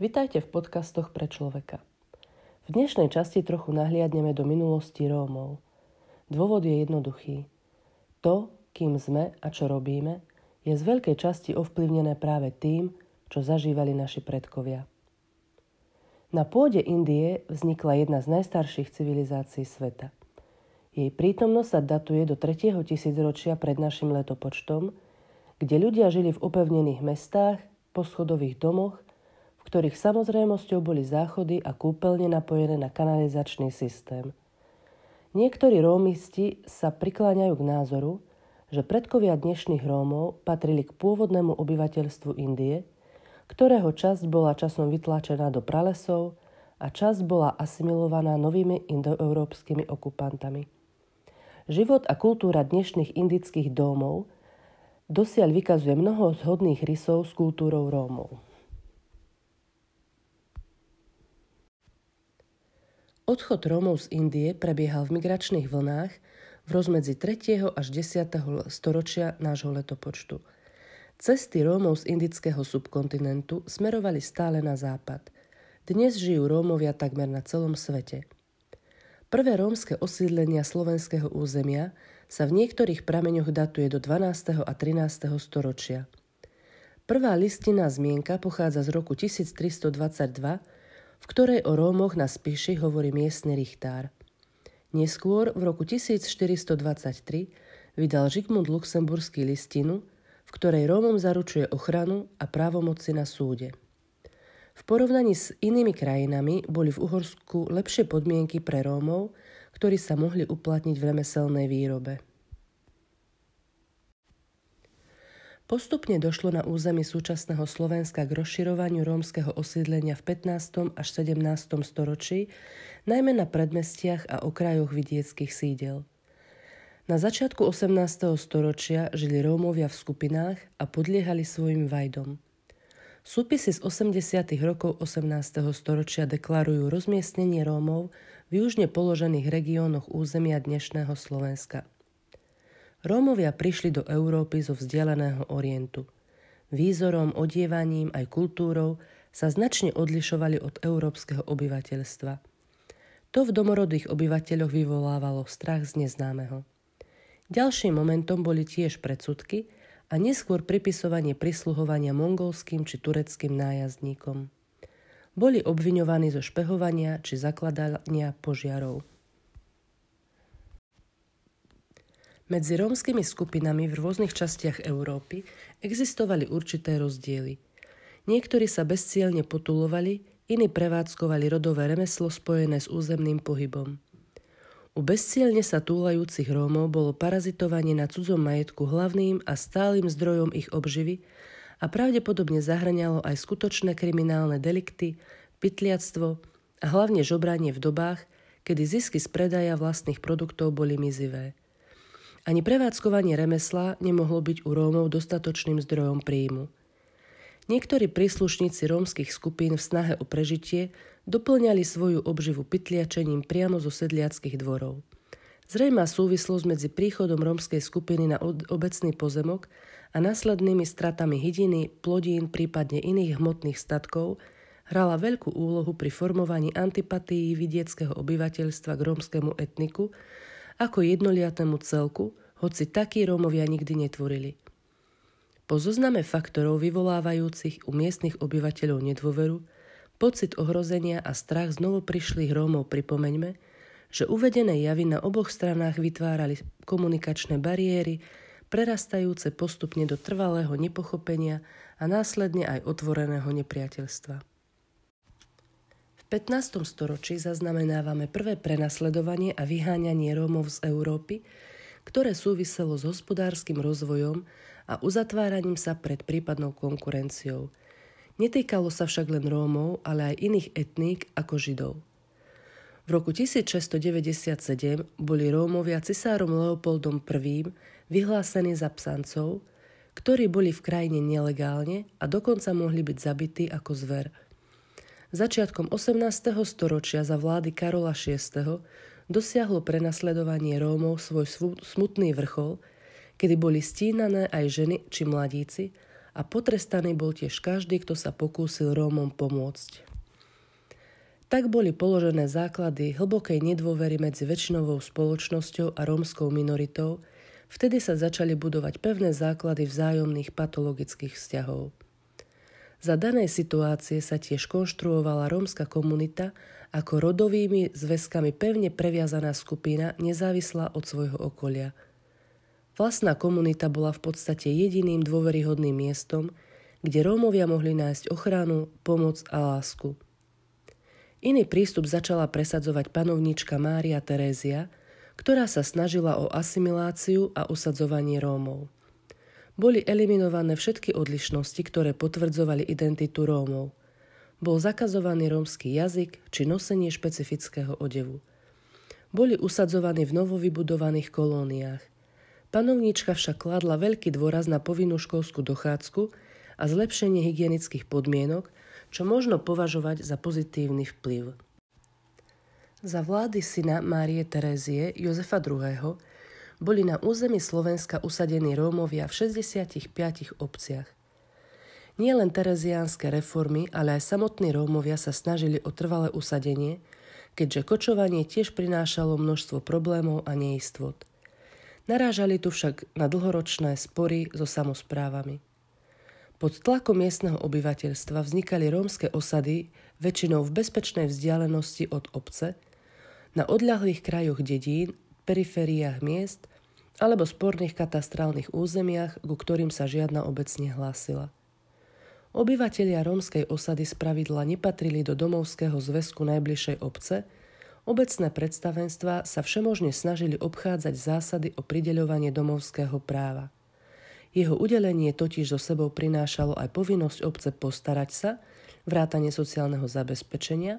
Vitajte v podcastoch pre človeka. V dnešnej časti trochu nahliadneme do minulosti Rómov. Dôvod je jednoduchý. To, kým sme a čo robíme, je z veľkej časti ovplyvnené práve tým, čo zažívali naši predkovia. Na pôde Indie vznikla jedna z najstarších civilizácií sveta. Jej prítomnosť sa datuje do 3. tisícročia pred našim letopočtom, kde ľudia žili v opevnených mestách, poschodových domoch v ktorých samozrejmosťou boli záchody a kúpeľne napojené na kanalizačný systém. Niektorí rómisti sa prikláňajú k názoru, že predkovia dnešných Rómov patrili k pôvodnému obyvateľstvu Indie, ktorého časť bola časom vytlačená do pralesov a časť bola asimilovaná novými indoeurópskymi okupantami. Život a kultúra dnešných indických domov dosiaľ vykazuje mnoho zhodných rysov s kultúrou Rómov. Odchod Rómov z Indie prebiehal v migračných vlnách v rozmedzi 3. až 10. storočia nášho letopočtu. Cesty Rómov z indického subkontinentu smerovali stále na západ. Dnes žijú Rómovia takmer na celom svete. Prvé rómske osídlenia slovenského územia sa v niektorých prameňoch datuje do 12. a 13. storočia. Prvá listinná zmienka pochádza z roku 1322 v ktorej o Rómoch na Spiši hovorí miestny Richtár. Neskôr v roku 1423 vydal Žigmund Luxemburský listinu, v ktorej Rómom zaručuje ochranu a právomoci na súde. V porovnaní s inými krajinami boli v Uhorsku lepšie podmienky pre Rómov, ktorí sa mohli uplatniť v remeselnej výrobe. Postupne došlo na území súčasného Slovenska k rozširovaniu rómskeho osídlenia v 15. až 17. storočí, najmä na predmestiach a okrajoch vidieckých sídel. Na začiatku 18. storočia žili Rómovia v skupinách a podliehali svojim vajdom. Súpisy z 80. rokov 18. storočia deklarujú rozmiestnenie Rómov v južne položených regiónoch územia dnešného Slovenska – Rómovia prišli do Európy zo vzdialeného orientu. Výzorom, odievaním aj kultúrou sa značne odlišovali od európskeho obyvateľstva. To v domorodých obyvateľoch vyvolávalo strach z neznámeho. Ďalším momentom boli tiež predsudky a neskôr pripisovanie prisluhovania mongolským či tureckým nájazdníkom. Boli obviňovaní zo špehovania či zakladania požiarov. Medzi rómskymi skupinami v rôznych častiach Európy existovali určité rozdiely. Niektorí sa bezcielne potulovali, iní prevádzkovali rodové remeslo spojené s územným pohybom. U bezcielne sa túlajúcich Rómov bolo parazitovanie na cudzom majetku hlavným a stálym zdrojom ich obživy a pravdepodobne zahrňalo aj skutočné kriminálne delikty, pytliactvo a hlavne žobranie v dobách, kedy zisky z predaja vlastných produktov boli mizivé. Ani prevádzkovanie remesla nemohlo byť u Rómov dostatočným zdrojom príjmu. Niektorí príslušníci rómskych skupín v snahe o prežitie doplňali svoju obživu pytliačením priamo zo sedliackých dvorov. Zrejmá súvislosť medzi príchodom rómskej skupiny na obecný pozemok a následnými stratami hydiny, plodín, prípadne iných hmotných statkov hrala veľkú úlohu pri formovaní antipatií vidieckého obyvateľstva k rómskému etniku ako jednoliatému celku, hoci takí Rómovia nikdy netvorili. Po zozname faktorov vyvolávajúcich u miestnych obyvateľov nedôveru, pocit ohrozenia a strach znovu prišlých Rómov pripomeňme, že uvedené javy na oboch stranách vytvárali komunikačné bariéry, prerastajúce postupne do trvalého nepochopenia a následne aj otvoreného nepriateľstva. 15. storočí zaznamenávame prvé prenasledovanie a vyháňanie Rómov z Európy, ktoré súviselo s hospodárskym rozvojom a uzatváraním sa pred prípadnou konkurenciou. Netýkalo sa však len Rómov, ale aj iných etník ako Židov. V roku 1697 boli Rómovia cisárom Leopoldom I vyhlásení za psancov, ktorí boli v krajine nelegálne a dokonca mohli byť zabití ako zver – Začiatkom 18. storočia za vlády Karola VI. dosiahlo prenasledovanie Rómov svoj smutný vrchol, kedy boli stínané aj ženy či mladíci a potrestaný bol tiež každý, kto sa pokúsil Rómom pomôcť. Tak boli položené základy hlbokej nedôvery medzi väčšinovou spoločnosťou a rómskou minoritou, vtedy sa začali budovať pevné základy vzájomných patologických vzťahov. Za danej situácie sa tiež konštruovala rómska komunita ako rodovými zväzkami pevne previazaná skupina nezávislá od svojho okolia. Vlastná komunita bola v podstate jediným dôveryhodným miestom, kde Rómovia mohli nájsť ochranu, pomoc a lásku – Iný prístup začala presadzovať panovníčka Mária Terézia, ktorá sa snažila o asimiláciu a usadzovanie Rómov. Boli eliminované všetky odlišnosti, ktoré potvrdzovali identitu Rómov. Bol zakazovaný rómsky jazyk či nosenie špecifického odevu. Boli usadzovaní v novovybudovaných kolóniách. Panovníčka však kladla veľký dôraz na povinnú školskú dochádzku a zlepšenie hygienických podmienok, čo možno považovať za pozitívny vplyv. Za vlády syna Márie Terézie Jozefa II. Boli na území Slovenska usadení Rómovia v 65 obciach. Nie len tereziánske reformy, ale aj samotní Rómovia sa snažili o trvalé usadenie, keďže kočovanie tiež prinášalo množstvo problémov a neistot. Narážali tu však na dlhoročné spory so samozprávami. Pod tlakom miestneho obyvateľstva vznikali rómske osady, väčšinou v bezpečnej vzdialenosti od obce, na odľahlých krajoch dedín, perifériách miest alebo sporných katastrálnych územiach, ku ktorým sa žiadna obec nehlásila. Obyvatelia rómskej osady spravidla nepatrili do domovského zväzku najbližšej obce, obecné predstavenstva sa všemožne snažili obchádzať zásady o prideľovanie domovského práva – jeho udelenie totiž zo sebou prinášalo aj povinnosť obce postarať sa, vrátanie sociálneho zabezpečenia,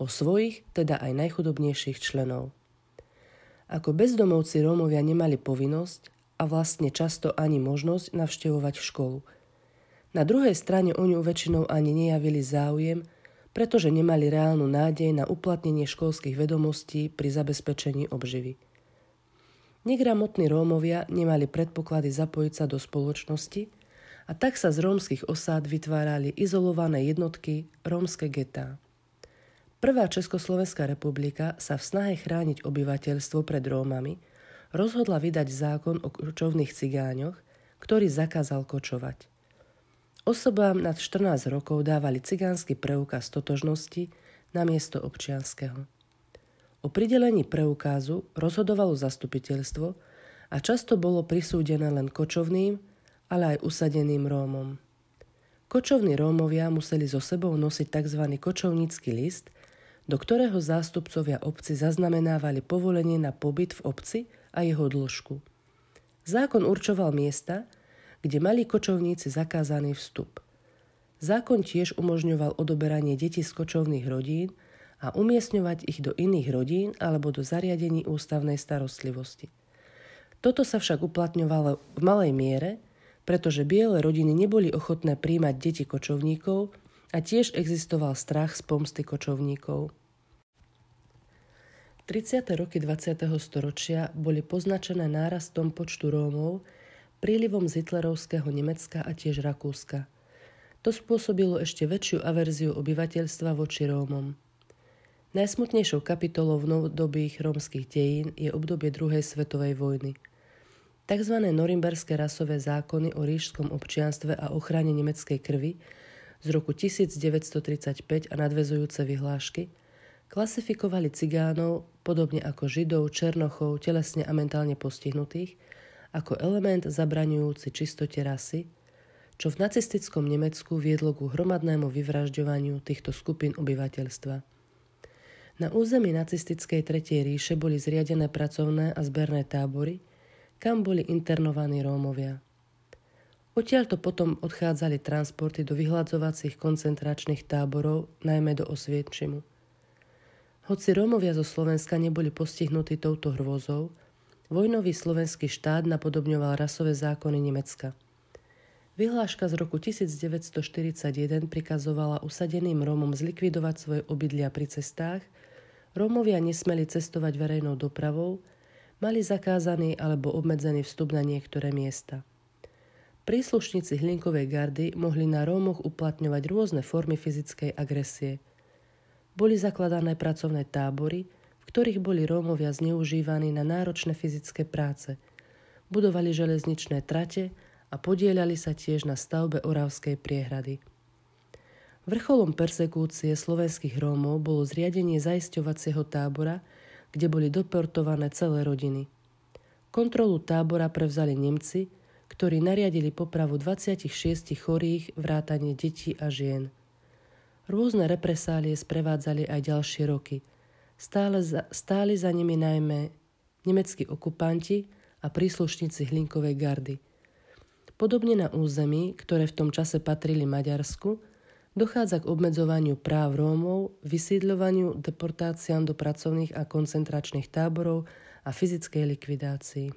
o svojich, teda aj najchudobnejších členov. Ako bezdomovci Rómovia nemali povinnosť a vlastne často ani možnosť navštevovať školu. Na druhej strane o ňu väčšinou ani nejavili záujem, pretože nemali reálnu nádej na uplatnenie školských vedomostí pri zabezpečení obživy. Negramotní Rómovia nemali predpoklady zapojiť sa do spoločnosti a tak sa z rómskych osád vytvárali izolované jednotky rómske getá. Prvá Československá republika sa v snahe chrániť obyvateľstvo pred Rómami rozhodla vydať zákon o kočovných cigáňoch, ktorý zakázal kočovať. Osobám nad 14 rokov dávali cigánsky preukaz totožnosti na miesto občianského. O pridelení preukázu rozhodovalo zastupiteľstvo a často bolo prisúdené len kočovným, ale aj usadeným Rómom. Kočovní Rómovia museli so sebou nosiť tzv. kočovnícky list, do ktorého zástupcovia obci zaznamenávali povolenie na pobyt v obci a jeho dĺžku. Zákon určoval miesta, kde mali kočovníci zakázaný vstup. Zákon tiež umožňoval odoberanie detí z kočovných rodín – a umiestňovať ich do iných rodín alebo do zariadení ústavnej starostlivosti. Toto sa však uplatňovalo v malej miere, pretože biele rodiny neboli ochotné príjmať deti kočovníkov a tiež existoval strach z pomsty kočovníkov. 30. roky 20. storočia boli poznačené nárastom počtu Rómov, prílivom z hitlerovského Nemecka a tiež Rakúska. To spôsobilo ešte väčšiu averziu obyvateľstva voči Rómom. Najsmutnejšou kapitolou v novodobých rómskych dejín je obdobie druhej svetovej vojny. Takzvané norimberské rasové zákony o ríšskom občianstve a ochrane nemeckej krvi z roku 1935 a nadvezujúce vyhlášky klasifikovali cigánov, podobne ako židov, černochov, telesne a mentálne postihnutých, ako element zabraňujúci čistote rasy, čo v nacistickom Nemecku viedlo ku hromadnému vyvražďovaniu týchto skupín obyvateľstva. Na území nacistickej Tretej ríše boli zriadené pracovné a zberné tábory, kam boli internovaní Rómovia. Odtiaľto potom odchádzali transporty do vyhľadzovacích koncentračných táborov, najmä do Osvietčimu. Hoci Rómovia zo Slovenska neboli postihnutí touto hrôzou, vojnový slovenský štát napodobňoval rasové zákony Nemecka. Vyhláška z roku 1941 prikazovala usadeným Rómom zlikvidovať svoje obydlia pri cestách – Rómovia nesmeli cestovať verejnou dopravou, mali zakázaný alebo obmedzený vstup na niektoré miesta. príslušníci hlinkovej gardy mohli na Rómoch uplatňovať rôzne formy fyzickej agresie. Boli zakladané pracovné tábory, v ktorých boli Rómovia zneužívaní na náročné fyzické práce. Budovali železničné trate a podielali sa tiež na stavbe Oravskej priehrady. Vrcholom persekúcie slovenských Rómov bolo zriadenie zaisťovacieho tábora, kde boli deportované celé rodiny. Kontrolu tábora prevzali Nemci, ktorí nariadili popravu 26 chorých, vrátanie detí a žien. Rôzne represálie sprevádzali aj ďalšie roky. Stále za, stáli za nimi najmä nemeckí okupanti a príslušníci Hlinkovej gardy. Podobne na území, ktoré v tom čase patrili Maďarsku, dochádza k obmedzovaniu práv Rómov, vysídľovaniu, deportáciám do pracovných a koncentračných táborov a fyzickej likvidácii.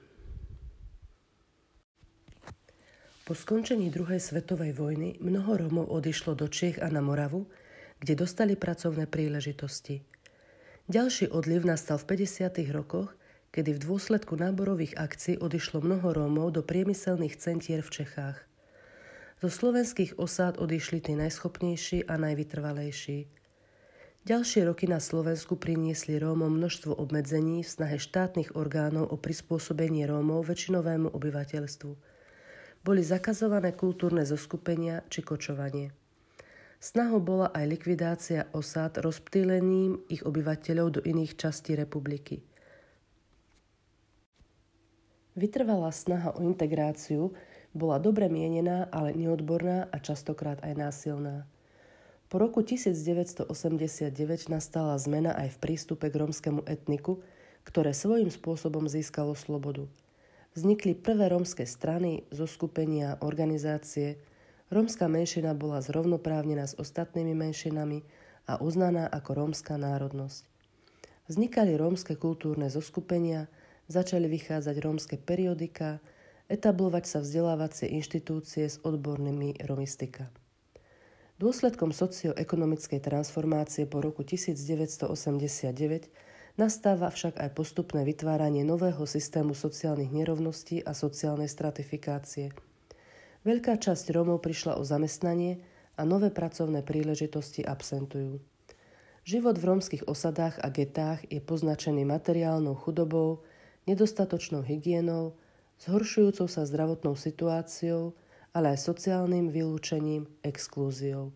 Po skončení druhej svetovej vojny mnoho Rómov odišlo do Čiech a na Moravu, kde dostali pracovné príležitosti. Ďalší odliv nastal v 50. rokoch, kedy v dôsledku náborových akcií odišlo mnoho Rómov do priemyselných centier v Čechách. Zo slovenských osád odišli tí najschopnejší a najvytrvalejší. Ďalšie roky na Slovensku priniesli Rómom množstvo obmedzení v snahe štátnych orgánov o prispôsobenie Rómov väčšinovému obyvateľstvu boli zakazované kultúrne zoskupenia či kočovanie. Snahou bola aj likvidácia osád rozptýlením ich obyvateľov do iných častí republiky. Vytrvalá snaha o integráciu bola dobre mienená, ale neodborná a častokrát aj násilná. Po roku 1989 nastala zmena aj v prístupe k rómskemu etniku, ktoré svojím spôsobom získalo slobodu – Vznikli prvé rómske strany, zoskupenia, organizácie. Rómska menšina bola zrovnoprávnená s ostatnými menšinami a uznaná ako rómska národnosť. Vznikali rómske kultúrne zoskupenia, začali vychádzať rómske periodika, etablovať sa vzdelávacie inštitúcie s odbornými romistika. Dôsledkom socioekonomickej transformácie po roku 1989 Nastáva však aj postupné vytváranie nového systému sociálnych nerovností a sociálnej stratifikácie. Veľká časť Rómov prišla o zamestnanie a nové pracovné príležitosti absentujú. Život v rómskych osadách a getách je poznačený materiálnou chudobou, nedostatočnou hygienou, zhoršujúcou sa zdravotnou situáciou, ale aj sociálnym vylúčením, exklúziou.